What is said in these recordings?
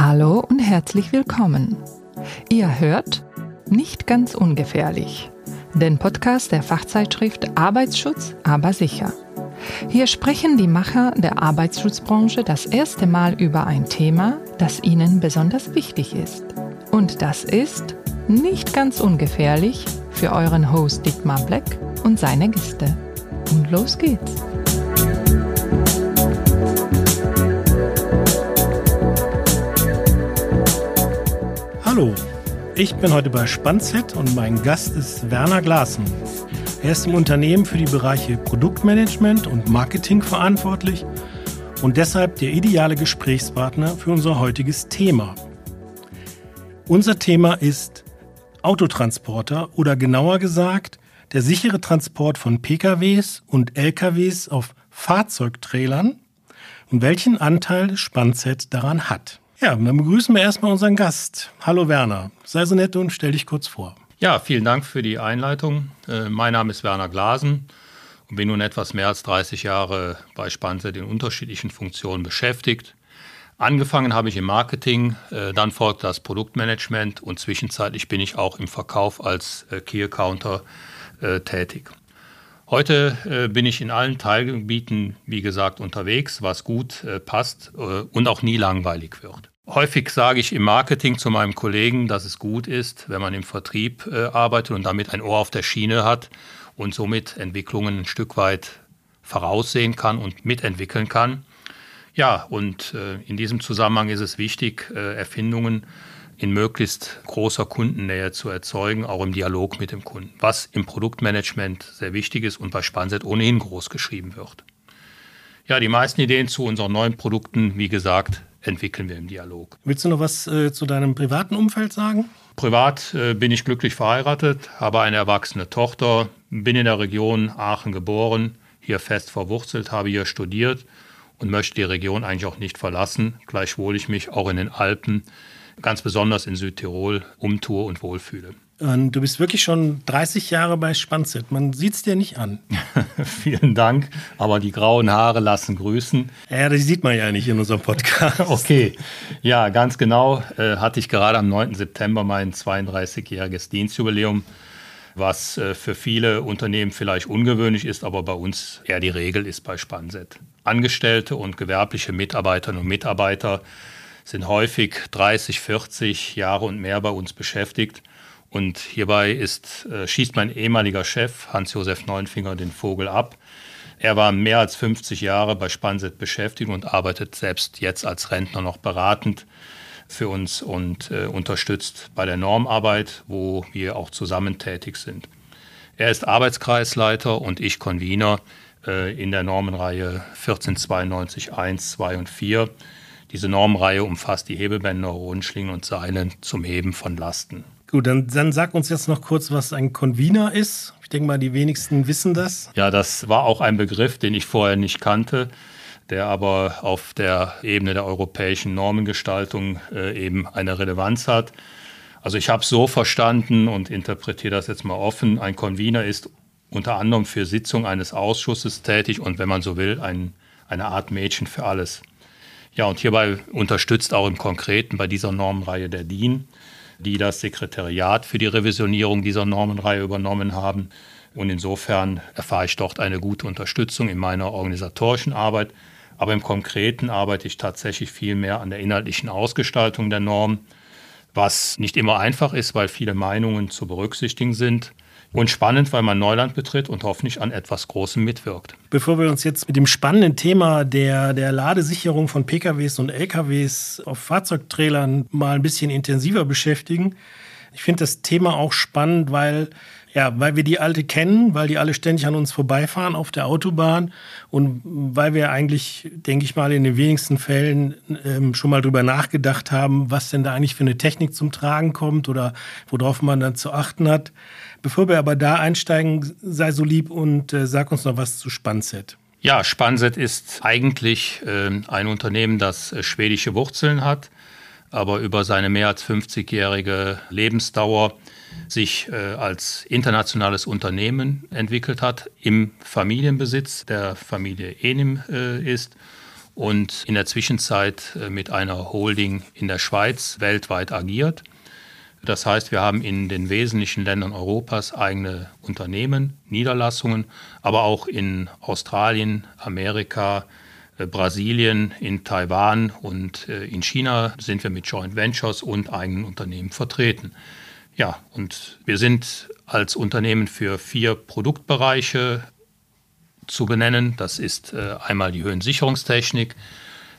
Hallo und herzlich willkommen. Ihr hört Nicht ganz ungefährlich, den Podcast der Fachzeitschrift Arbeitsschutz, aber sicher. Hier sprechen die Macher der Arbeitsschutzbranche das erste Mal über ein Thema, das ihnen besonders wichtig ist. Und das ist nicht ganz ungefährlich für euren Host Dietmar Black und seine Gäste. Und los geht's. Hallo, ich bin heute bei Spanzet und mein Gast ist Werner Glasen. Er ist im Unternehmen für die Bereiche Produktmanagement und Marketing verantwortlich und deshalb der ideale Gesprächspartner für unser heutiges Thema. Unser Thema ist Autotransporter oder genauer gesagt der sichere Transport von PKWs und LKWs auf Fahrzeugtrailern und welchen Anteil Spanzet daran hat. Ja, dann begrüßen wir erstmal unseren Gast. Hallo Werner, sei so nett und stell dich kurz vor. Ja, vielen Dank für die Einleitung. Äh, mein Name ist Werner Glasen und bin nun etwas mehr als 30 Jahre bei Spanset in unterschiedlichen Funktionen beschäftigt. Angefangen habe ich im Marketing, äh, dann folgt das Produktmanagement und zwischenzeitlich bin ich auch im Verkauf als äh, Key Accounter tätig. Heute bin ich in allen Teilgebieten, wie gesagt, unterwegs, was gut passt und auch nie langweilig wird. Häufig sage ich im Marketing zu meinem Kollegen, dass es gut ist, wenn man im Vertrieb äh, arbeitet und damit ein Ohr auf der Schiene hat und somit Entwicklungen ein Stück weit voraussehen kann und mitentwickeln kann. Ja, und äh, in diesem Zusammenhang ist es wichtig, äh, Erfindungen in möglichst großer Kundennähe zu erzeugen, auch im Dialog mit dem Kunden, was im Produktmanagement sehr wichtig ist und bei Spanset ohnehin groß geschrieben wird. Ja, die meisten Ideen zu unseren neuen Produkten, wie gesagt, entwickeln wir im Dialog. Willst du noch was äh, zu deinem privaten Umfeld sagen? Privat äh, bin ich glücklich verheiratet, habe eine erwachsene Tochter, bin in der Region Aachen geboren, hier fest verwurzelt, habe hier studiert und möchte die Region eigentlich auch nicht verlassen, gleichwohl ich mich auch in den Alpen, ganz besonders in Südtirol, umtue und wohlfühle. Du bist wirklich schon 30 Jahre bei Spanzit. Man sieht es dir nicht an. Vielen Dank, aber die grauen Haare lassen grüßen. Ja, die sieht man ja nicht in unserem Podcast. okay, ja, ganz genau. Äh, hatte ich gerade am 9. September mein 32-jähriges Dienstjubiläum, was äh, für viele Unternehmen vielleicht ungewöhnlich ist, aber bei uns eher die Regel ist bei Spanset. Angestellte und gewerbliche Mitarbeiterinnen und Mitarbeiter sind häufig 30, 40 Jahre und mehr bei uns beschäftigt und hierbei ist, äh, schießt mein ehemaliger Chef Hans-Josef Neunfinger den Vogel ab. Er war mehr als 50 Jahre bei Spanset beschäftigt und arbeitet selbst jetzt als Rentner noch beratend für uns und äh, unterstützt bei der Normarbeit, wo wir auch zusammen tätig sind. Er ist Arbeitskreisleiter und ich Convener äh, in der Normenreihe 1492 1, 2 und 4. Diese Normenreihe umfasst die Hebebänder, Rundschlingen und Seilen zum Heben von Lasten. Gut, dann, dann sag uns jetzt noch kurz, was ein Convener ist. Ich denke mal, die wenigsten wissen das. Ja, das war auch ein Begriff, den ich vorher nicht kannte, der aber auf der Ebene der europäischen Normengestaltung äh, eben eine Relevanz hat. Also ich habe es so verstanden und interpretiere das jetzt mal offen. Ein Convener ist unter anderem für Sitzung eines Ausschusses tätig und wenn man so will, ein, eine Art Mädchen für alles. Ja, und hierbei unterstützt auch im Konkreten bei dieser Normenreihe der DIN die das Sekretariat für die Revisionierung dieser Normenreihe übernommen haben. Und insofern erfahre ich dort eine gute Unterstützung in meiner organisatorischen Arbeit. Aber im Konkreten arbeite ich tatsächlich viel mehr an der inhaltlichen Ausgestaltung der Norm, was nicht immer einfach ist, weil viele Meinungen zu berücksichtigen sind. Und spannend, weil man Neuland betritt und hoffentlich an etwas Großem mitwirkt. Bevor wir uns jetzt mit dem spannenden Thema der, der Ladesicherung von PKWs und LKWs auf Fahrzeugtrailern mal ein bisschen intensiver beschäftigen, ich finde das Thema auch spannend, weil ja, weil wir die alte kennen, weil die alle ständig an uns vorbeifahren auf der Autobahn und weil wir eigentlich, denke ich mal, in den wenigsten Fällen ähm, schon mal drüber nachgedacht haben, was denn da eigentlich für eine Technik zum Tragen kommt oder worauf man dann zu achten hat. Bevor wir aber da einsteigen, sei so lieb und äh, sag uns noch was zu Spanset. Ja, Spanset ist eigentlich äh, ein Unternehmen, das äh, schwedische Wurzeln hat, aber über seine mehr als 50-jährige Lebensdauer sich äh, als internationales Unternehmen entwickelt hat, im Familienbesitz der Familie Enim äh, ist und in der Zwischenzeit äh, mit einer Holding in der Schweiz weltweit agiert. Das heißt, wir haben in den wesentlichen Ländern Europas eigene Unternehmen, Niederlassungen, aber auch in Australien, Amerika, äh, Brasilien, in Taiwan und äh, in China sind wir mit Joint Ventures und eigenen Unternehmen vertreten. Ja, und wir sind als Unternehmen für vier Produktbereiche zu benennen. Das ist äh, einmal die Höhensicherungstechnik,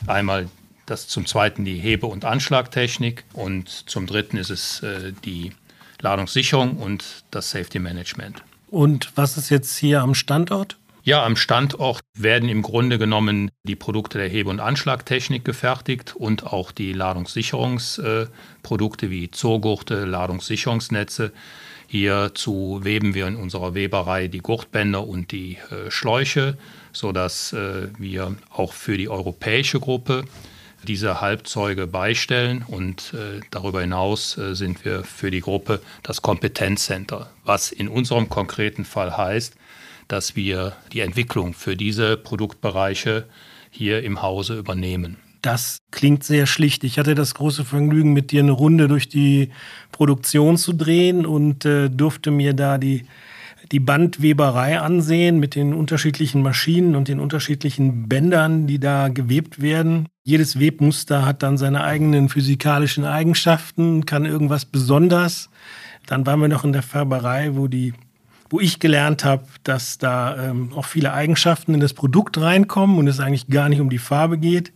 einmal das zum zweiten die Hebe- und Anschlagtechnik und zum dritten ist es die Ladungssicherung und das Safety Management. Und was ist jetzt hier am Standort? Ja, am Standort werden im Grunde genommen die Produkte der Hebe- und Anschlagtechnik gefertigt und auch die Ladungssicherungsprodukte wie Zurgurte, Ladungssicherungsnetze. Hierzu weben wir in unserer Weberei die Gurtbänder und die äh, Schläuche, sodass äh, wir auch für die europäische Gruppe diese Halbzeuge beistellen und äh, darüber hinaus äh, sind wir für die Gruppe das Kompetenzcenter, was in unserem konkreten Fall heißt, dass wir die Entwicklung für diese Produktbereiche hier im Hause übernehmen. Das klingt sehr schlicht. Ich hatte das große Vergnügen, mit dir eine Runde durch die Produktion zu drehen und äh, durfte mir da die, die Bandweberei ansehen mit den unterschiedlichen Maschinen und den unterschiedlichen Bändern, die da gewebt werden. Jedes Webmuster hat dann seine eigenen physikalischen Eigenschaften, kann irgendwas besonders. Dann waren wir noch in der Färberei, wo die wo ich gelernt habe, dass da ähm, auch viele Eigenschaften in das Produkt reinkommen und es eigentlich gar nicht um die Farbe geht.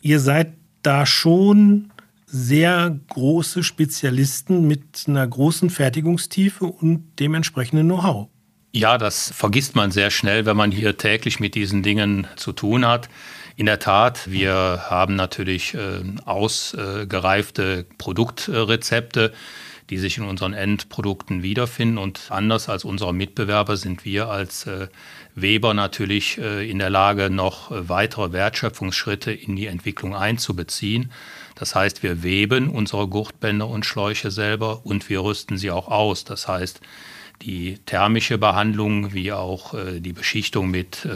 Ihr seid da schon sehr große Spezialisten mit einer großen Fertigungstiefe und dementsprechenden Know-how. Ja, das vergisst man sehr schnell, wenn man hier täglich mit diesen Dingen zu tun hat. In der Tat, wir haben natürlich äh, ausgereifte Produktrezepte die sich in unseren Endprodukten wiederfinden. Und anders als unsere Mitbewerber sind wir als äh, Weber natürlich äh, in der Lage, noch äh, weitere Wertschöpfungsschritte in die Entwicklung einzubeziehen. Das heißt, wir weben unsere Gurtbänder und Schläuche selber und wir rüsten sie auch aus. Das heißt, die thermische Behandlung wie auch die Beschichtung mit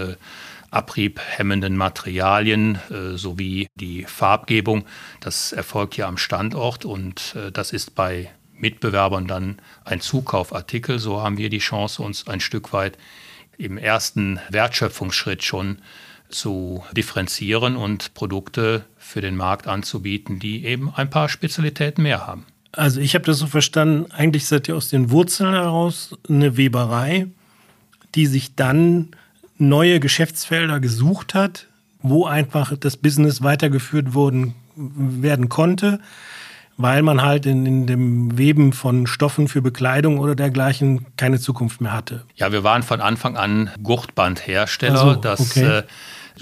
abriebhemmenden Materialien sowie die Farbgebung. Das erfolgt hier am Standort und das ist bei Mitbewerbern dann ein Zukaufartikel. So haben wir die Chance, uns ein Stück weit im ersten Wertschöpfungsschritt schon zu differenzieren und Produkte für den Markt anzubieten, die eben ein paar Spezialitäten mehr haben. Also ich habe das so verstanden, eigentlich seid ihr aus den Wurzeln heraus eine Weberei, die sich dann neue Geschäftsfelder gesucht hat, wo einfach das Business weitergeführt worden, werden konnte weil man halt in, in dem Weben von Stoffen für Bekleidung oder dergleichen keine Zukunft mehr hatte. Ja, wir waren von Anfang an Gurtbandhersteller. So, das okay. äh,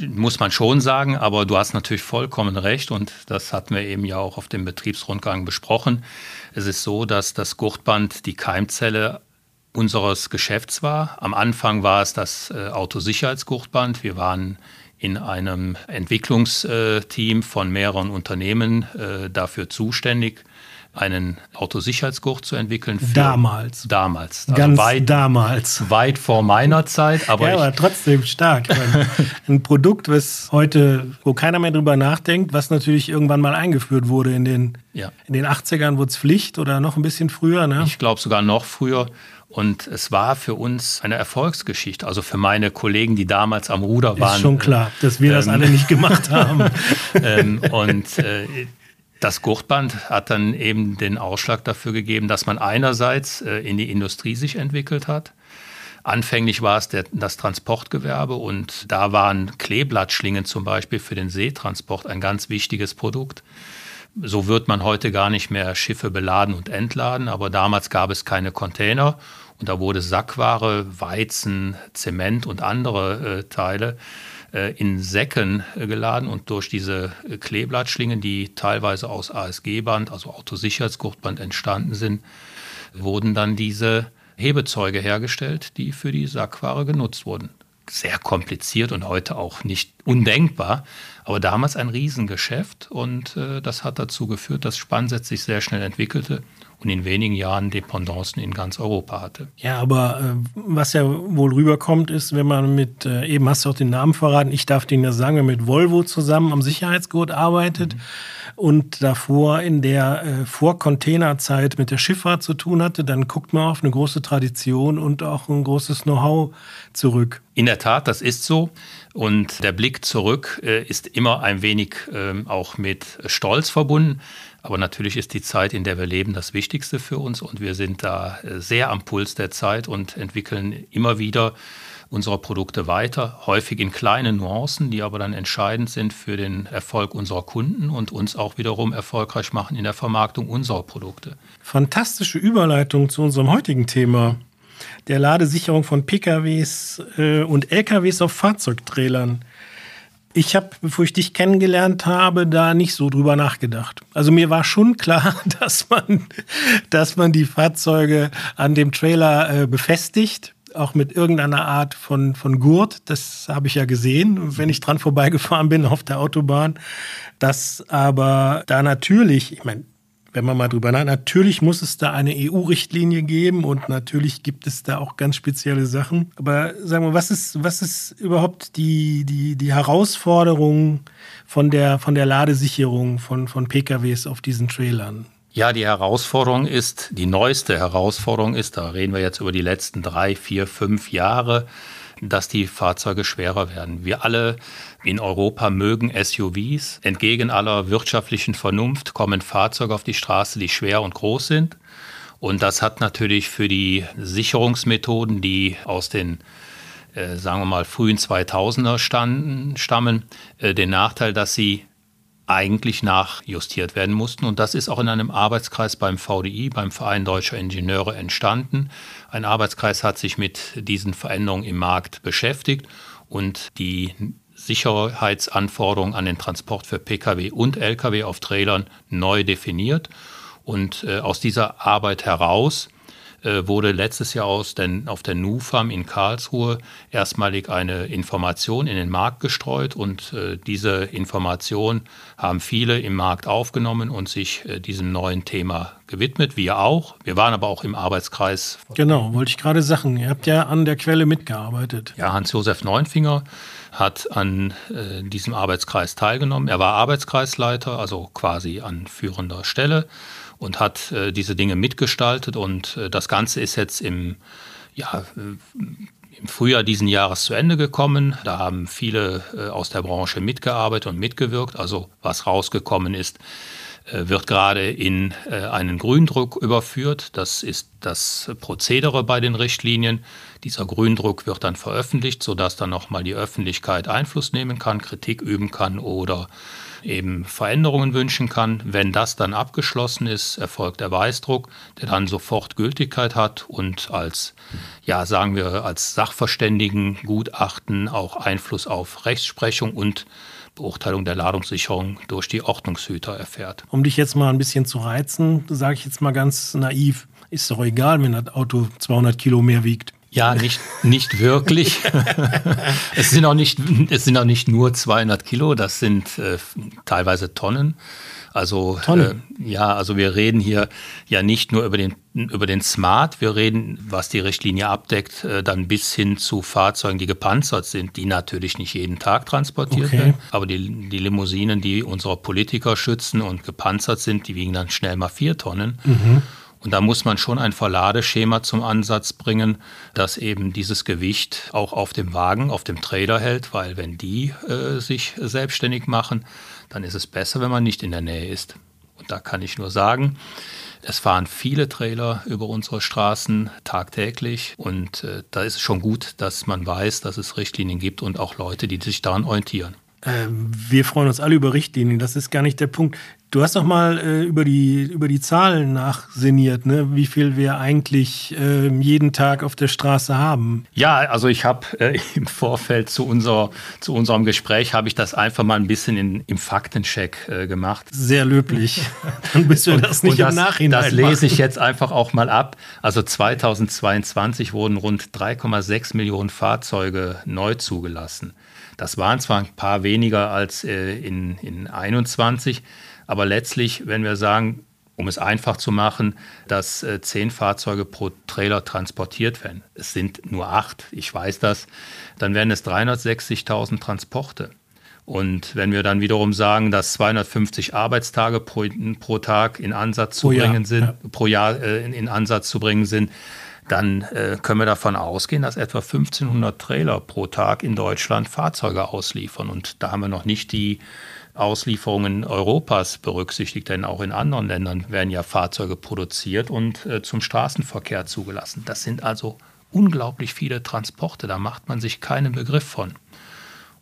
muss man schon sagen, aber du hast natürlich vollkommen recht und das hatten wir eben ja auch auf dem Betriebsrundgang besprochen. Es ist so, dass das Gurtband die Keimzelle unseres Geschäfts war. Am Anfang war es das äh, Autosicherheitsgurtband. Wir waren in einem Entwicklungsteam von mehreren Unternehmen äh, dafür zuständig, einen Autosicherheitsgurt zu entwickeln. damals. Damals. Also Ganz weit, damals. Weit vor meiner Zeit. Aber, ja, aber trotzdem stark. Meine, ein Produkt, was heute, wo keiner mehr drüber nachdenkt, was natürlich irgendwann mal eingeführt wurde. In den, ja. in den 80ern wurde es Pflicht oder noch ein bisschen früher. Ne? Ich glaube sogar noch früher. Und es war für uns eine Erfolgsgeschichte, also für meine Kollegen, die damals am Ruder waren. Ist schon klar, dass wir ähm, das alle nicht gemacht haben. ähm, und äh, das Gurtband hat dann eben den Ausschlag dafür gegeben, dass man einerseits äh, in die Industrie sich entwickelt hat. Anfänglich war es der, das Transportgewerbe und da waren Kleeblattschlingen zum Beispiel für den Seetransport ein ganz wichtiges Produkt. So wird man heute gar nicht mehr Schiffe beladen und entladen, aber damals gab es keine Container und da wurde Sackware, Weizen, Zement und andere äh, Teile äh, in Säcken äh, geladen und durch diese äh, Kleeblattschlingen, die teilweise aus ASG-Band, also Autosicherheitsgurtband entstanden sind, wurden dann diese Hebezeuge hergestellt, die für die Sackware genutzt wurden. Sehr kompliziert und heute auch nicht undenkbar. Aber damals ein Riesengeschäft und äh, das hat dazu geführt, dass Spannset sich sehr schnell entwickelte und in wenigen Jahren Dependancen in ganz Europa hatte. Ja, aber äh, was ja wohl rüberkommt, ist, wenn man mit, äh, eben hast du auch den Namen verraten, ich darf den ja sagen, wenn man mit Volvo zusammen am Sicherheitsgurt arbeitet. Mhm und davor in der äh, Vor-Container-Zeit mit der Schifffahrt zu tun hatte, dann guckt man auf eine große Tradition und auch ein großes Know-how zurück. In der Tat, das ist so. Und der Blick zurück äh, ist immer ein wenig äh, auch mit Stolz verbunden. Aber natürlich ist die Zeit, in der wir leben, das Wichtigste für uns. Und wir sind da äh, sehr am Puls der Zeit und entwickeln immer wieder unserer Produkte weiter, häufig in kleinen Nuancen, die aber dann entscheidend sind für den Erfolg unserer Kunden und uns auch wiederum erfolgreich machen in der Vermarktung unserer Produkte. Fantastische Überleitung zu unserem heutigen Thema, der Ladesicherung von PKWs äh, und LKWs auf Fahrzeugtrailern. Ich habe, bevor ich dich kennengelernt habe, da nicht so drüber nachgedacht. Also mir war schon klar, dass man, dass man die Fahrzeuge an dem Trailer äh, befestigt auch mit irgendeiner Art von, von Gurt. Das habe ich ja gesehen, wenn ich dran vorbeigefahren bin auf der Autobahn. Das aber da natürlich, ich meine, wenn man mal drüber nachdenkt, natürlich muss es da eine EU-Richtlinie geben und natürlich gibt es da auch ganz spezielle Sachen. Aber sagen wir, was ist, was ist überhaupt die, die, die Herausforderung von der, von der Ladesicherung von, von PKWs auf diesen Trailern? Ja, die Herausforderung ist, die neueste Herausforderung ist, da reden wir jetzt über die letzten drei, vier, fünf Jahre, dass die Fahrzeuge schwerer werden. Wir alle in Europa mögen SUVs. Entgegen aller wirtschaftlichen Vernunft kommen Fahrzeuge auf die Straße, die schwer und groß sind. Und das hat natürlich für die Sicherungsmethoden, die aus den äh, sagen wir mal frühen 2000er standen, stammen, äh, den Nachteil, dass sie eigentlich nachjustiert werden mussten. Und das ist auch in einem Arbeitskreis beim VDI, beim Verein Deutscher Ingenieure, entstanden. Ein Arbeitskreis hat sich mit diesen Veränderungen im Markt beschäftigt und die Sicherheitsanforderungen an den Transport für Pkw und Lkw auf Trailern neu definiert. Und äh, aus dieser Arbeit heraus äh, wurde letztes Jahr aus den, auf der NUFAM in Karlsruhe erstmalig eine Information in den Markt gestreut und äh, diese Information haben viele im Markt aufgenommen und sich äh, diesem neuen Thema gewidmet, wir auch. Wir waren aber auch im Arbeitskreis. Genau, wollte ich gerade sagen. Ihr habt ja an der Quelle mitgearbeitet. Ja, Hans-Josef Neunfinger hat an äh, diesem Arbeitskreis teilgenommen. Er war Arbeitskreisleiter, also quasi an führender Stelle und hat äh, diese Dinge mitgestaltet. Und äh, das Ganze ist jetzt im, ja, äh, im Frühjahr diesen Jahres zu Ende gekommen. Da haben viele äh, aus der Branche mitgearbeitet und mitgewirkt. Also was rausgekommen ist, äh, wird gerade in äh, einen Gründruck überführt. Das ist das Prozedere bei den Richtlinien. Dieser Gründruck wird dann veröffentlicht, sodass dann nochmal die Öffentlichkeit Einfluss nehmen kann, Kritik üben kann oder eben Veränderungen wünschen kann. Wenn das dann abgeschlossen ist, erfolgt der Weißdruck, der dann sofort Gültigkeit hat und als, ja, sagen wir, als Sachverständigengutachten auch Einfluss auf Rechtsprechung und Beurteilung der Ladungssicherung durch die Ordnungshüter erfährt. Um dich jetzt mal ein bisschen zu reizen, sage ich jetzt mal ganz naiv, ist doch egal, wenn das Auto 200 Kilo mehr wiegt. Ja, nicht, nicht wirklich. es, sind auch nicht, es sind auch nicht nur 200 Kilo, das sind äh, teilweise Tonnen. Also äh, ja, also wir reden hier ja nicht nur über den über den Smart, wir reden, was die Richtlinie abdeckt, äh, dann bis hin zu Fahrzeugen, die gepanzert sind, die natürlich nicht jeden Tag transportiert okay. werden. Aber die, die Limousinen, die unsere Politiker schützen und gepanzert sind, die wiegen dann schnell mal vier Tonnen. Mhm. Und da muss man schon ein Verladeschema zum Ansatz bringen, das eben dieses Gewicht auch auf dem Wagen, auf dem Trailer hält, weil wenn die äh, sich selbstständig machen, dann ist es besser, wenn man nicht in der Nähe ist. Und da kann ich nur sagen, es fahren viele Trailer über unsere Straßen tagtäglich und äh, da ist es schon gut, dass man weiß, dass es Richtlinien gibt und auch Leute, die sich daran orientieren. Ähm, wir freuen uns alle über Richtlinien, das ist gar nicht der Punkt Du hast doch mal äh, über, die, über die Zahlen nachseniert, ne? wie viel wir eigentlich äh, jeden Tag auf der Straße haben. Ja, also ich habe äh, im Vorfeld zu, unser, zu unserem Gespräch, habe ich das einfach mal ein bisschen in, im Faktencheck äh, gemacht. Sehr löblich. Dann bist du das nicht das, im Nachhinein Das lese ich jetzt einfach auch mal ab. Also 2022 wurden rund 3,6 Millionen Fahrzeuge neu zugelassen. Das waren zwar ein paar weniger als äh, in, in 21, aber letztlich, wenn wir sagen, um es einfach zu machen, dass äh, zehn Fahrzeuge pro Trailer transportiert werden, es sind nur acht, ich weiß das, dann wären es 360.000 Transporte. Und wenn wir dann wiederum sagen, dass 250 Arbeitstage pro, pro Tag in Ansatz zu pro bringen Jahr, sind, ja. pro Jahr äh, in, in, Ansatz zu bringen sind, dann äh, können wir davon ausgehen, dass etwa 1500 Trailer pro Tag in Deutschland Fahrzeuge ausliefern. Und da haben wir noch nicht die Auslieferungen Europas berücksichtigt, denn auch in anderen Ländern werden ja Fahrzeuge produziert und äh, zum Straßenverkehr zugelassen. Das sind also unglaublich viele Transporte, da macht man sich keinen Begriff von.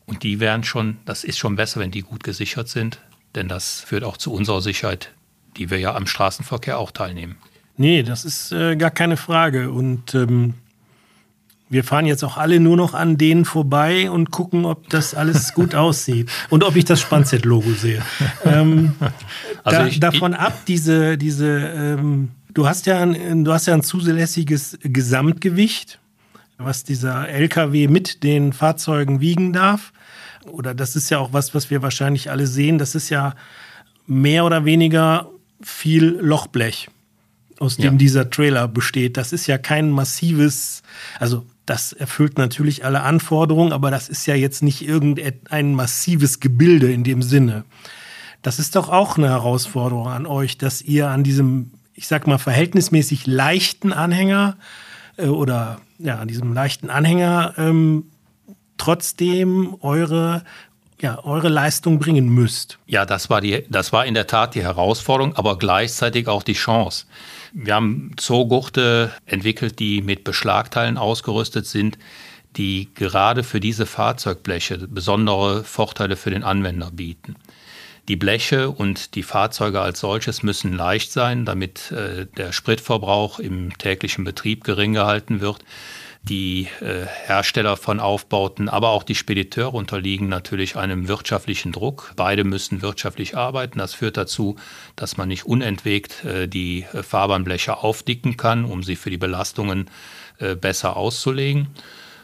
Und die werden schon, das ist schon besser, wenn die gut gesichert sind, denn das führt auch zu unserer Sicherheit, die wir ja am Straßenverkehr auch teilnehmen. Nee, das ist äh, gar keine Frage. Und ähm, wir fahren jetzt auch alle nur noch an denen vorbei und gucken, ob das alles gut aussieht und ob ich das Spanset-Logo sehe. Ähm, also da, ich, davon ab, diese, diese, ähm, du hast ja ein, du hast ja ein zulässiges Gesamtgewicht, was dieser LKW mit den Fahrzeugen wiegen darf. Oder das ist ja auch was, was wir wahrscheinlich alle sehen. Das ist ja mehr oder weniger viel Lochblech aus dem ja. dieser Trailer besteht. Das ist ja kein massives, also das erfüllt natürlich alle Anforderungen, aber das ist ja jetzt nicht irgendein massives Gebilde in dem Sinne. Das ist doch auch eine Herausforderung an euch, dass ihr an diesem, ich sag mal, verhältnismäßig leichten Anhänger äh, oder ja, an diesem leichten Anhänger ähm, trotzdem eure ja, eure Leistung bringen müsst. Ja, das war, die, das war in der Tat die Herausforderung, aber gleichzeitig auch die Chance. Wir haben Zoogurte entwickelt, die mit Beschlagteilen ausgerüstet sind, die gerade für diese Fahrzeugbleche besondere Vorteile für den Anwender bieten. Die Bleche und die Fahrzeuge als solches müssen leicht sein, damit äh, der Spritverbrauch im täglichen Betrieb gering gehalten wird. Die äh, Hersteller von Aufbauten, aber auch die Spediteure unterliegen natürlich einem wirtschaftlichen Druck. Beide müssen wirtschaftlich arbeiten. Das führt dazu, dass man nicht unentwegt äh, die äh, Fahrbahnbleche aufdicken kann, um sie für die Belastungen äh, besser auszulegen.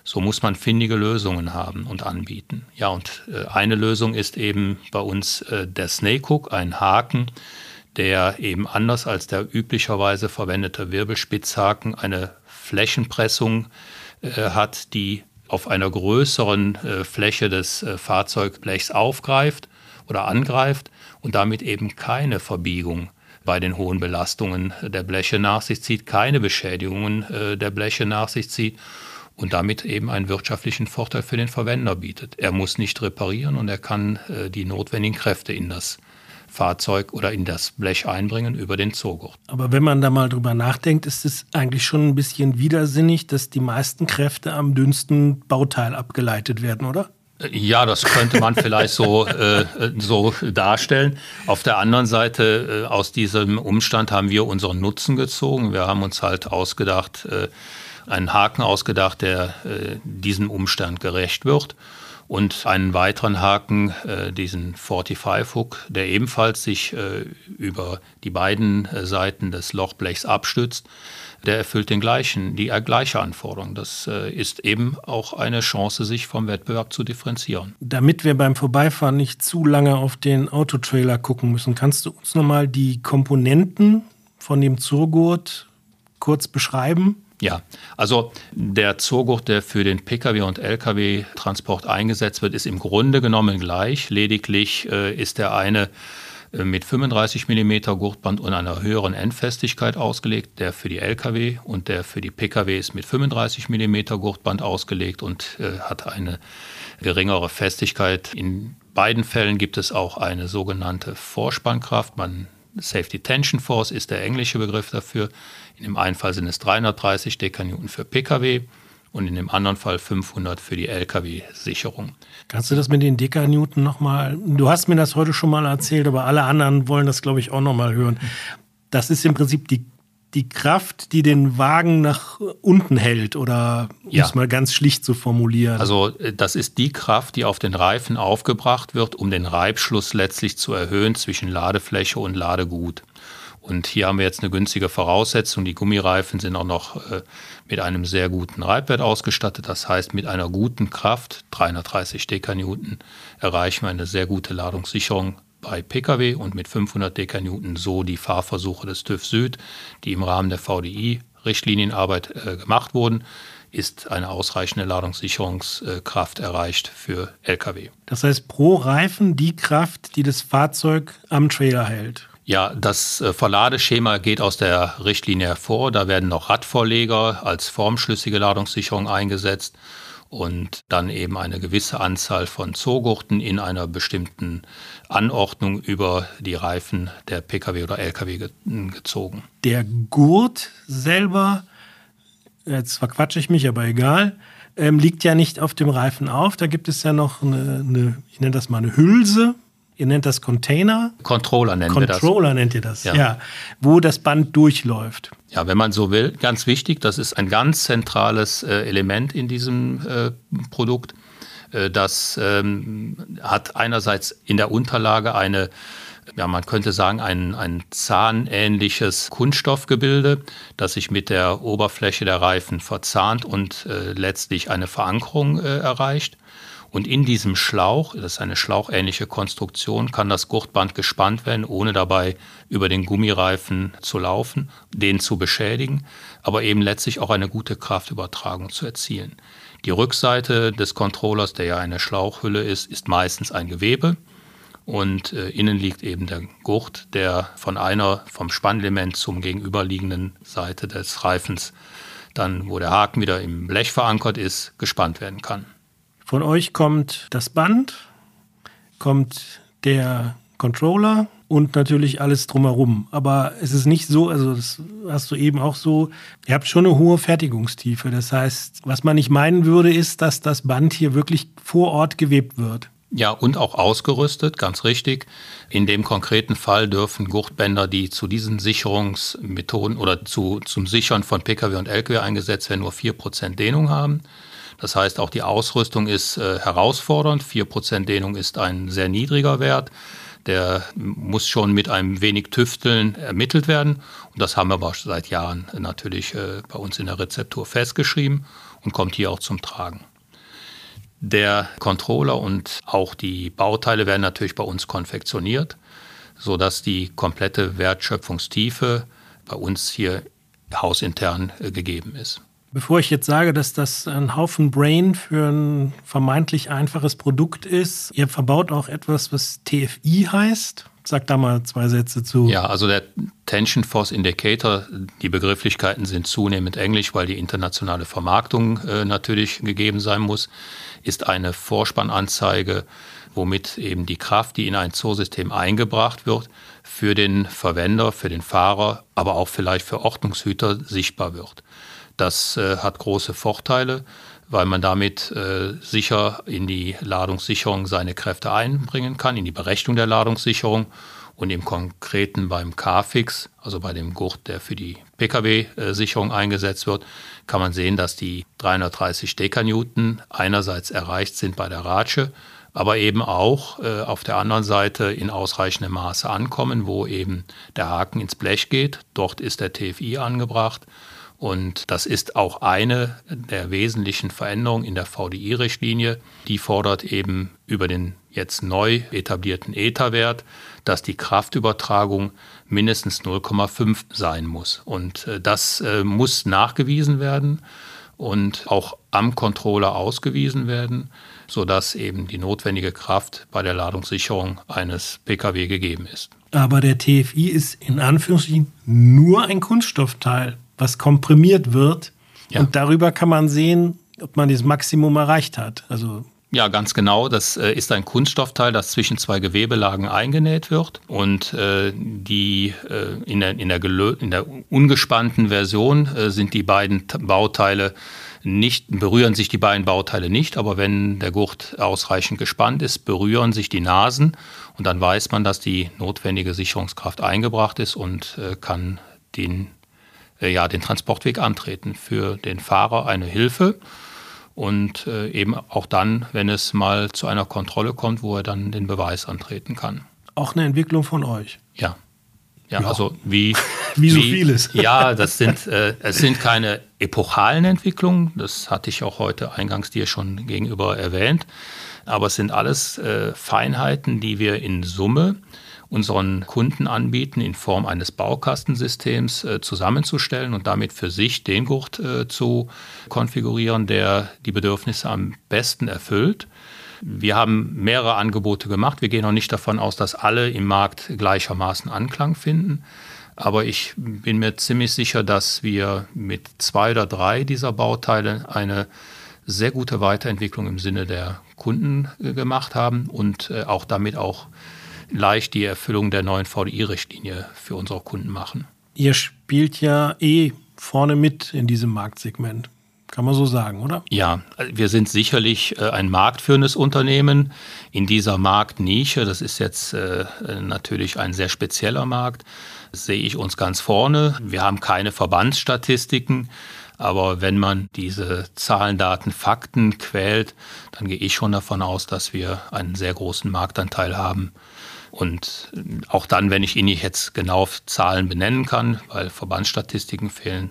So muss man findige Lösungen haben und anbieten. Ja, und äh, eine Lösung ist eben bei uns äh, der Snake Hook, ein Haken, der eben anders als der üblicherweise verwendete Wirbelspitzhaken eine Flächenpressung äh, hat, die auf einer größeren äh, Fläche des äh, Fahrzeugblechs aufgreift oder angreift und damit eben keine Verbiegung bei den hohen Belastungen der Bleche nach sich zieht, keine Beschädigungen der Bleche nach sich zieht und damit eben einen wirtschaftlichen Vorteil für den Verwender bietet. Er muss nicht reparieren und er kann die notwendigen Kräfte in das Fahrzeug oder in das Blech einbringen über den Zoogurt. Aber wenn man da mal drüber nachdenkt, ist es eigentlich schon ein bisschen widersinnig, dass die meisten Kräfte am dünnsten Bauteil abgeleitet werden, oder? Ja, das könnte man vielleicht so, äh, so darstellen. Auf der anderen Seite, äh, aus diesem Umstand haben wir unseren Nutzen gezogen. Wir haben uns halt ausgedacht, äh, einen Haken ausgedacht, der äh, diesem Umstand gerecht wird und einen weiteren Haken, äh, diesen 45 Hook, der ebenfalls sich äh, über die beiden äh, Seiten des Lochblechs abstützt. Der erfüllt den gleichen, die gleiche Anforderung. Das äh, ist eben auch eine Chance, sich vom Wettbewerb zu differenzieren. Damit wir beim Vorbeifahren nicht zu lange auf den Autotrailer gucken müssen, kannst du uns nochmal die Komponenten von dem Zurgurt kurz beschreiben? Ja, also der Zoogurt, der für den Pkw- und Lkw-Transport eingesetzt wird, ist im Grunde genommen gleich. Lediglich äh, ist der eine äh, mit 35 mm Gurtband und einer höheren Endfestigkeit ausgelegt. Der für die Lkw und der für die Pkw ist mit 35 mm Gurtband ausgelegt und äh, hat eine geringere Festigkeit. In beiden Fällen gibt es auch eine sogenannte Vorspannkraft. Man Safety Tension Force ist der englische Begriff dafür. In dem einen Fall sind es 330 Dekanewton für Pkw und in dem anderen Fall 500 für die Lkw-Sicherung. Kannst du das mit den Dekanewton nochmal, du hast mir das heute schon mal erzählt, aber alle anderen wollen das, glaube ich, auch nochmal hören. Das ist im Prinzip die die Kraft, die den Wagen nach unten hält, oder um ja. es mal ganz schlicht zu formulieren? Also äh, das ist die Kraft, die auf den Reifen aufgebracht wird, um den Reibschluss letztlich zu erhöhen zwischen Ladefläche und Ladegut. Und hier haben wir jetzt eine günstige Voraussetzung. Die Gummireifen sind auch noch äh, mit einem sehr guten Reibwert ausgestattet. Das heißt, mit einer guten Kraft, 330 Dekanewton, erreichen wir eine sehr gute Ladungssicherung bei Pkw und mit 500 Dekanewton so die Fahrversuche des TÜV Süd, die im Rahmen der VDI-Richtlinienarbeit äh, gemacht wurden, ist eine ausreichende Ladungssicherungskraft erreicht für Lkw. Das heißt pro Reifen die Kraft, die das Fahrzeug am Trailer hält. Ja, das äh, Verladeschema geht aus der Richtlinie hervor. Da werden noch Radvorleger als formschlüssige Ladungssicherung eingesetzt und dann eben eine gewisse Anzahl von Zogurten in einer bestimmten Anordnung über die Reifen der Pkw oder Lkw gezogen. Der Gurt selber, jetzt verquatsche ich mich, aber egal, ähm, liegt ja nicht auf dem Reifen auf. Da gibt es ja noch eine, eine ich nenne das mal eine Hülse, Ihr nennt das Container? Controller nennen Controller wir das. Controller nennt ihr das, ja. ja. Wo das Band durchläuft. Ja, wenn man so will, ganz wichtig, das ist ein ganz zentrales äh, Element in diesem äh, Produkt. Äh, das ähm, hat einerseits in der Unterlage eine ja, man könnte sagen, ein, ein zahnähnliches Kunststoffgebilde, das sich mit der Oberfläche der Reifen verzahnt und äh, letztlich eine Verankerung äh, erreicht. Und in diesem Schlauch, das ist eine schlauchähnliche Konstruktion, kann das Gurtband gespannt werden, ohne dabei über den Gummireifen zu laufen, den zu beschädigen, aber eben letztlich auch eine gute Kraftübertragung zu erzielen. Die Rückseite des Controllers, der ja eine Schlauchhülle ist, ist meistens ein Gewebe und äh, innen liegt eben der Gurt, der von einer vom Spannelement zum gegenüberliegenden Seite des Reifens dann, wo der Haken wieder im Blech verankert ist, gespannt werden kann. Von euch kommt das Band, kommt der Controller und natürlich alles drumherum. Aber es ist nicht so, also das hast du eben auch so, ihr habt schon eine hohe Fertigungstiefe. Das heißt, was man nicht meinen würde, ist, dass das Band hier wirklich vor Ort gewebt wird. Ja, und auch ausgerüstet, ganz richtig. In dem konkreten Fall dürfen Gurtbänder, die zu diesen Sicherungsmethoden oder zu, zum Sichern von Pkw und Lkw eingesetzt werden, nur 4% Dehnung haben. Das heißt, auch die Ausrüstung ist äh, herausfordernd. 4% Dehnung ist ein sehr niedriger Wert. Der muss schon mit einem wenig Tüfteln ermittelt werden. Und das haben wir aber seit Jahren natürlich äh, bei uns in der Rezeptur festgeschrieben und kommt hier auch zum Tragen. Der Controller und auch die Bauteile werden natürlich bei uns konfektioniert, sodass die komplette Wertschöpfungstiefe bei uns hier hausintern äh, gegeben ist. Bevor ich jetzt sage, dass das ein Haufen Brain für ein vermeintlich einfaches Produkt ist, ihr verbaut auch etwas, was TFI heißt. Sag da mal zwei Sätze zu. Ja, also der Tension Force Indicator, die Begrifflichkeiten sind zunehmend englisch, weil die internationale Vermarktung äh, natürlich gegeben sein muss, ist eine Vorspannanzeige, womit eben die Kraft, die in ein Zoosystem eingebracht wird, für den Verwender, für den Fahrer, aber auch vielleicht für Ordnungshüter sichtbar wird. Das äh, hat große Vorteile, weil man damit äh, sicher in die Ladungssicherung seine Kräfte einbringen kann, in die Berechnung der Ladungssicherung und im Konkreten beim K-Fix, also bei dem Gurt, der für die Pkw-Sicherung eingesetzt wird, kann man sehen, dass die 330 Dekanewton einerseits erreicht sind bei der Ratsche, aber eben auch äh, auf der anderen Seite in ausreichendem Maße ankommen, wo eben der Haken ins Blech geht. Dort ist der TFI angebracht und das ist auch eine der wesentlichen Veränderungen in der VDI-Richtlinie. Die fordert eben über den jetzt neu etablierten ETA-Wert, dass die Kraftübertragung mindestens 0,5 sein muss. Und äh, das äh, muss nachgewiesen werden und auch am Controller ausgewiesen werden, sodass eben die notwendige Kraft bei der Ladungssicherung eines Pkw gegeben ist. Aber der TFI ist in Anführungsstrichen nur ein Kunststoffteil was komprimiert wird. Ja. Und darüber kann man sehen, ob man das Maximum erreicht hat. Also Ja, ganz genau. Das äh, ist ein Kunststoffteil, das zwischen zwei Gewebelagen eingenäht wird. Und äh, die äh, in, der, in, der in der ungespannten Version äh, sind die beiden Bauteile nicht, berühren sich die beiden Bauteile nicht, aber wenn der Gurt ausreichend gespannt ist, berühren sich die Nasen und dann weiß man, dass die notwendige Sicherungskraft eingebracht ist und kann den, ja, den Transportweg antreten. Für den Fahrer eine Hilfe und äh, eben auch dann, wenn es mal zu einer Kontrolle kommt, wo er dann den Beweis antreten kann. Auch eine Entwicklung von euch. Ja. Ja, ja. also wie, wie so vieles. Ja, das sind, äh, es sind keine epochalen Entwicklungen, das hatte ich auch heute eingangs dir schon gegenüber erwähnt, aber es sind alles äh, Feinheiten, die wir in Summe unseren Kunden anbieten, in Form eines Baukastensystems äh, zusammenzustellen und damit für sich den Gurt äh, zu konfigurieren, der die Bedürfnisse am besten erfüllt. Wir haben mehrere Angebote gemacht. Wir gehen noch nicht davon aus, dass alle im Markt gleichermaßen Anklang finden. Aber ich bin mir ziemlich sicher, dass wir mit zwei oder drei dieser Bauteile eine sehr gute Weiterentwicklung im Sinne der Kunden äh, gemacht haben und äh, auch damit auch leicht die Erfüllung der neuen VDI-Richtlinie für unsere Kunden machen. Ihr spielt ja eh vorne mit in diesem Marktsegment. Kann man so sagen, oder? Ja, wir sind sicherlich äh, ein marktführendes Unternehmen in dieser Marktnische. Das ist jetzt äh, natürlich ein sehr spezieller Markt. Das sehe ich uns ganz vorne. Wir haben keine Verbandsstatistiken. Aber wenn man diese Zahlen, Daten, Fakten quält, dann gehe ich schon davon aus, dass wir einen sehr großen Marktanteil haben und auch dann, wenn ich Ihnen jetzt genau Zahlen benennen kann, weil Verbandsstatistiken fehlen,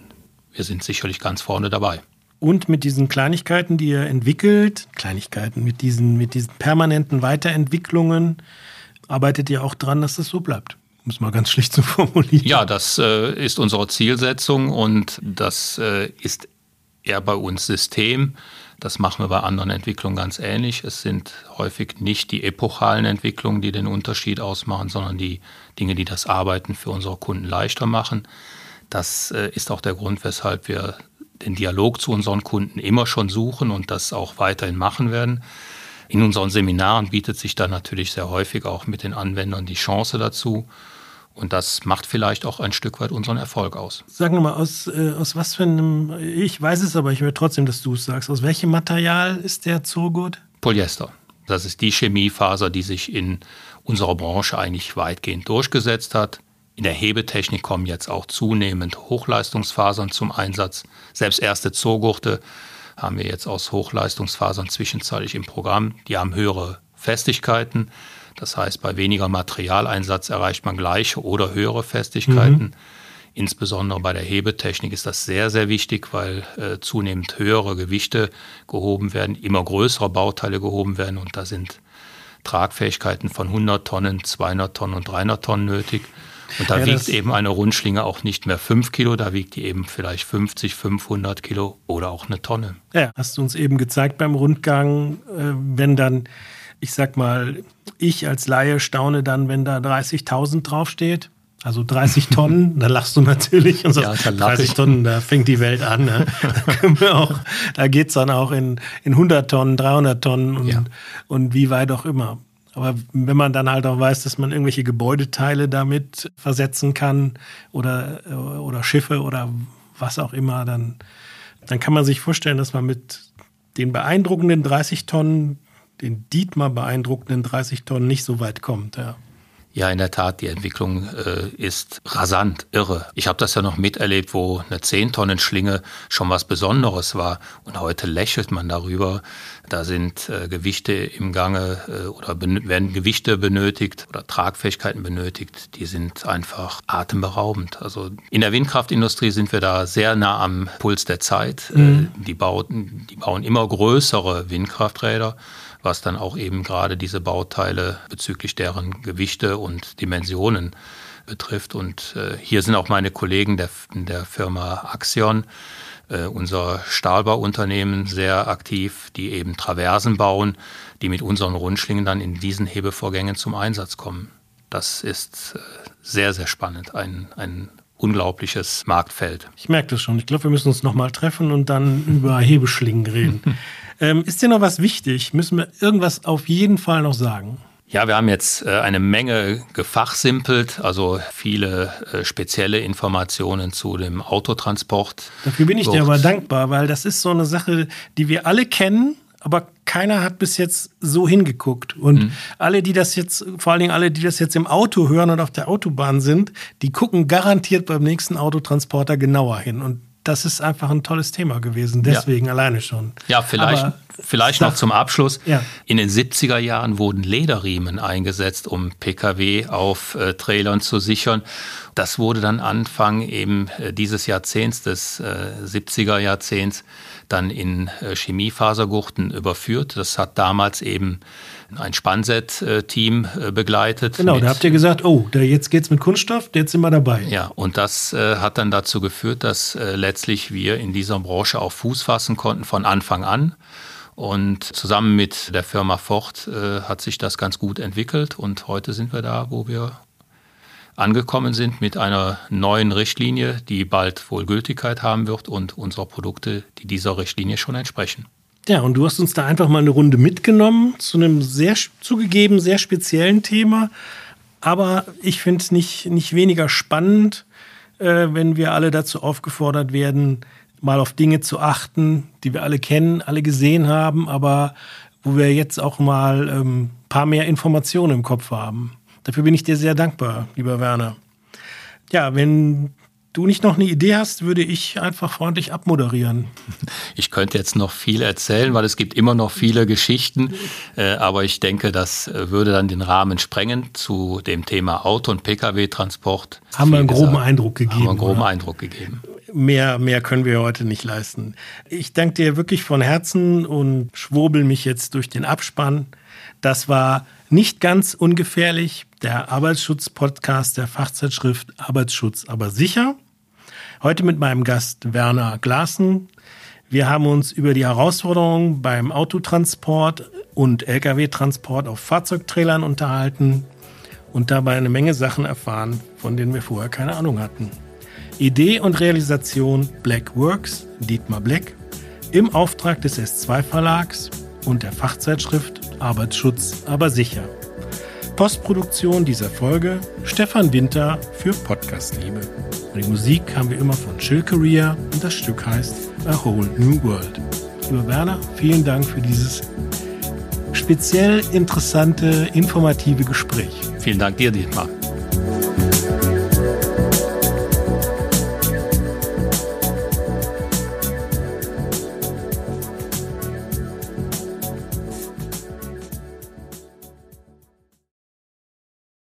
wir sind sicherlich ganz vorne dabei. Und mit diesen Kleinigkeiten, die ihr entwickelt, Kleinigkeiten, mit diesen, mit diesen permanenten Weiterentwicklungen, arbeitet ihr auch dran, dass das so bleibt. Um es mal ganz schlicht zu formulieren. Ja, das äh, ist unsere Zielsetzung und das äh, ist eher bei uns System. Das machen wir bei anderen Entwicklungen ganz ähnlich. Es sind häufig nicht die epochalen Entwicklungen, die den Unterschied ausmachen, sondern die Dinge, die das Arbeiten für unsere Kunden leichter machen. Das äh, ist auch der Grund, weshalb wir den Dialog zu unseren Kunden immer schon suchen und das auch weiterhin machen werden. In unseren Seminaren bietet sich dann natürlich sehr häufig auch mit den Anwendern die Chance dazu. Und das macht vielleicht auch ein Stück weit unseren Erfolg aus. Sag mal, aus, äh, aus was für einem, ich weiß es aber, ich will trotzdem, dass du es sagst. Aus welchem Material ist der Zurgut? Polyester. Das ist die Chemiefaser, die sich in unserer Branche eigentlich weitgehend durchgesetzt hat. In der Hebetechnik kommen jetzt auch zunehmend Hochleistungsfasern zum Einsatz. Selbst erste Zogurte haben wir jetzt aus Hochleistungsfasern zwischenzeitlich im Programm. Die haben höhere Festigkeiten. Das heißt, bei weniger Materialeinsatz erreicht man gleiche oder höhere Festigkeiten. Mhm. Insbesondere bei der Hebetechnik ist das sehr, sehr wichtig, weil äh, zunehmend höhere Gewichte gehoben werden, immer größere Bauteile gehoben werden und da sind Tragfähigkeiten von 100 Tonnen, 200 Tonnen und 300 Tonnen nötig. Und da ja, wiegt eben eine Rundschlinge auch nicht mehr 5 Kilo, da wiegt die eben vielleicht 50, 500 Kilo oder auch eine Tonne. Ja, hast du uns eben gezeigt beim Rundgang, äh, wenn dann ich sag mal, ich als Laie staune dann, wenn da 30.000 draufsteht. Also 30 Tonnen, da lachst du natürlich und sagst, ja, 30 Tonnen, da fängt die Welt an. Ne? Da, auch, da geht's dann auch in, in 100 Tonnen, 300 Tonnen und, ja. und wie weit auch immer. Aber wenn man dann halt auch weiß, dass man irgendwelche Gebäudeteile damit versetzen kann oder, oder Schiffe oder was auch immer, dann, dann kann man sich vorstellen, dass man mit den beeindruckenden 30 Tonnen den Dietmar beeindruckenden 30 Tonnen nicht so weit kommt. Ja. Ja, in der Tat, die Entwicklung äh, ist rasant, irre. Ich habe das ja noch miterlebt, wo eine 10-Tonnen-Schlinge schon was Besonderes war. Und heute lächelt man darüber. Da sind äh, Gewichte im Gange äh, oder werden Gewichte benötigt oder Tragfähigkeiten benötigt. Die sind einfach atemberaubend. Also in der Windkraftindustrie sind wir da sehr nah am Puls der Zeit. Äh, mhm. die, bauten, die bauen immer größere Windkrafträder was dann auch eben gerade diese Bauteile bezüglich deren Gewichte und Dimensionen betrifft. Und äh, hier sind auch meine Kollegen der, der Firma Axion, äh, unser Stahlbauunternehmen, sehr aktiv, die eben Traversen bauen, die mit unseren Rundschlingen dann in diesen Hebevorgängen zum Einsatz kommen. Das ist äh, sehr, sehr spannend, ein, ein unglaubliches Marktfeld. Ich merke das schon. Ich glaube, wir müssen uns nochmal treffen und dann über Hebeschlingen reden. Ähm, ist dir noch was wichtig? Müssen wir irgendwas auf jeden Fall noch sagen? Ja, wir haben jetzt äh, eine Menge gefachsimpelt, also viele äh, spezielle Informationen zu dem Autotransport. Dafür bin ich dir aber dankbar, weil das ist so eine Sache, die wir alle kennen, aber keiner hat bis jetzt so hingeguckt. Und mhm. alle, die das jetzt, vor allen Dingen alle, die das jetzt im Auto hören und auf der Autobahn sind, die gucken garantiert beim nächsten Autotransporter genauer hin. Und das ist einfach ein tolles Thema gewesen, deswegen ja. alleine schon. Ja, vielleicht, Aber, vielleicht noch zum Abschluss. Ja. In den 70er Jahren wurden Lederriemen eingesetzt, um Pkw auf äh, Trailern zu sichern. Das wurde dann Anfang eben äh, dieses Jahrzehnts, des äh, 70er Jahrzehnts, dann in äh, Chemiefasergurten überführt. Das hat damals eben ein Spannset-Team äh, begleitet. Genau, da habt ihr gesagt, oh, da jetzt geht's mit Kunststoff, jetzt sind wir dabei. Ja, und das äh, hat dann dazu geführt, dass äh, letztlich wir in dieser Branche auch Fuß fassen konnten von Anfang an. Und zusammen mit der Firma Ford äh, hat sich das ganz gut entwickelt und heute sind wir da, wo wir angekommen sind mit einer neuen Richtlinie, die bald wohl Gültigkeit haben wird und unsere Produkte, die dieser Richtlinie schon entsprechen. Ja, und du hast uns da einfach mal eine Runde mitgenommen zu einem sehr zugegeben sehr speziellen Thema. Aber ich finde es nicht, nicht weniger spannend, äh, wenn wir alle dazu aufgefordert werden, mal auf Dinge zu achten, die wir alle kennen, alle gesehen haben, aber wo wir jetzt auch mal ein ähm, paar mehr Informationen im Kopf haben. Dafür bin ich dir sehr dankbar, lieber Werner. Ja, wenn du nicht noch eine Idee hast, würde ich einfach freundlich abmoderieren. Ich könnte jetzt noch viel erzählen, weil es gibt immer noch viele Geschichten, äh, aber ich denke, das äh, würde dann den Rahmen sprengen zu dem Thema Auto- und Pkw-Transport. Haben wir einen groben gesagt, Eindruck gegeben. Haben wir einen groben oder? Eindruck gegeben. Mehr, mehr können wir heute nicht leisten. Ich danke dir wirklich von Herzen und schwurbel mich jetzt durch den Abspann. Das war nicht ganz ungefährlich, der Arbeitsschutz-Podcast der Fachzeitschrift Arbeitsschutz aber sicher. Heute mit meinem Gast Werner Glasen. Wir haben uns über die Herausforderungen beim Autotransport und Lkw-Transport auf Fahrzeugtrailern unterhalten und dabei eine Menge Sachen erfahren, von denen wir vorher keine Ahnung hatten. Idee und Realisation Black Works, Dietmar Black, im Auftrag des S2 Verlags und der Fachzeitschrift Arbeitsschutz aber sicher. Postproduktion dieser Folge Stefan Winter für Podcast Liebe. Die Musik haben wir immer von Chill Korea und das Stück heißt A Whole New World. Lieber Werner, vielen Dank für dieses speziell interessante, informative Gespräch. Vielen Dank dir, Dietmar.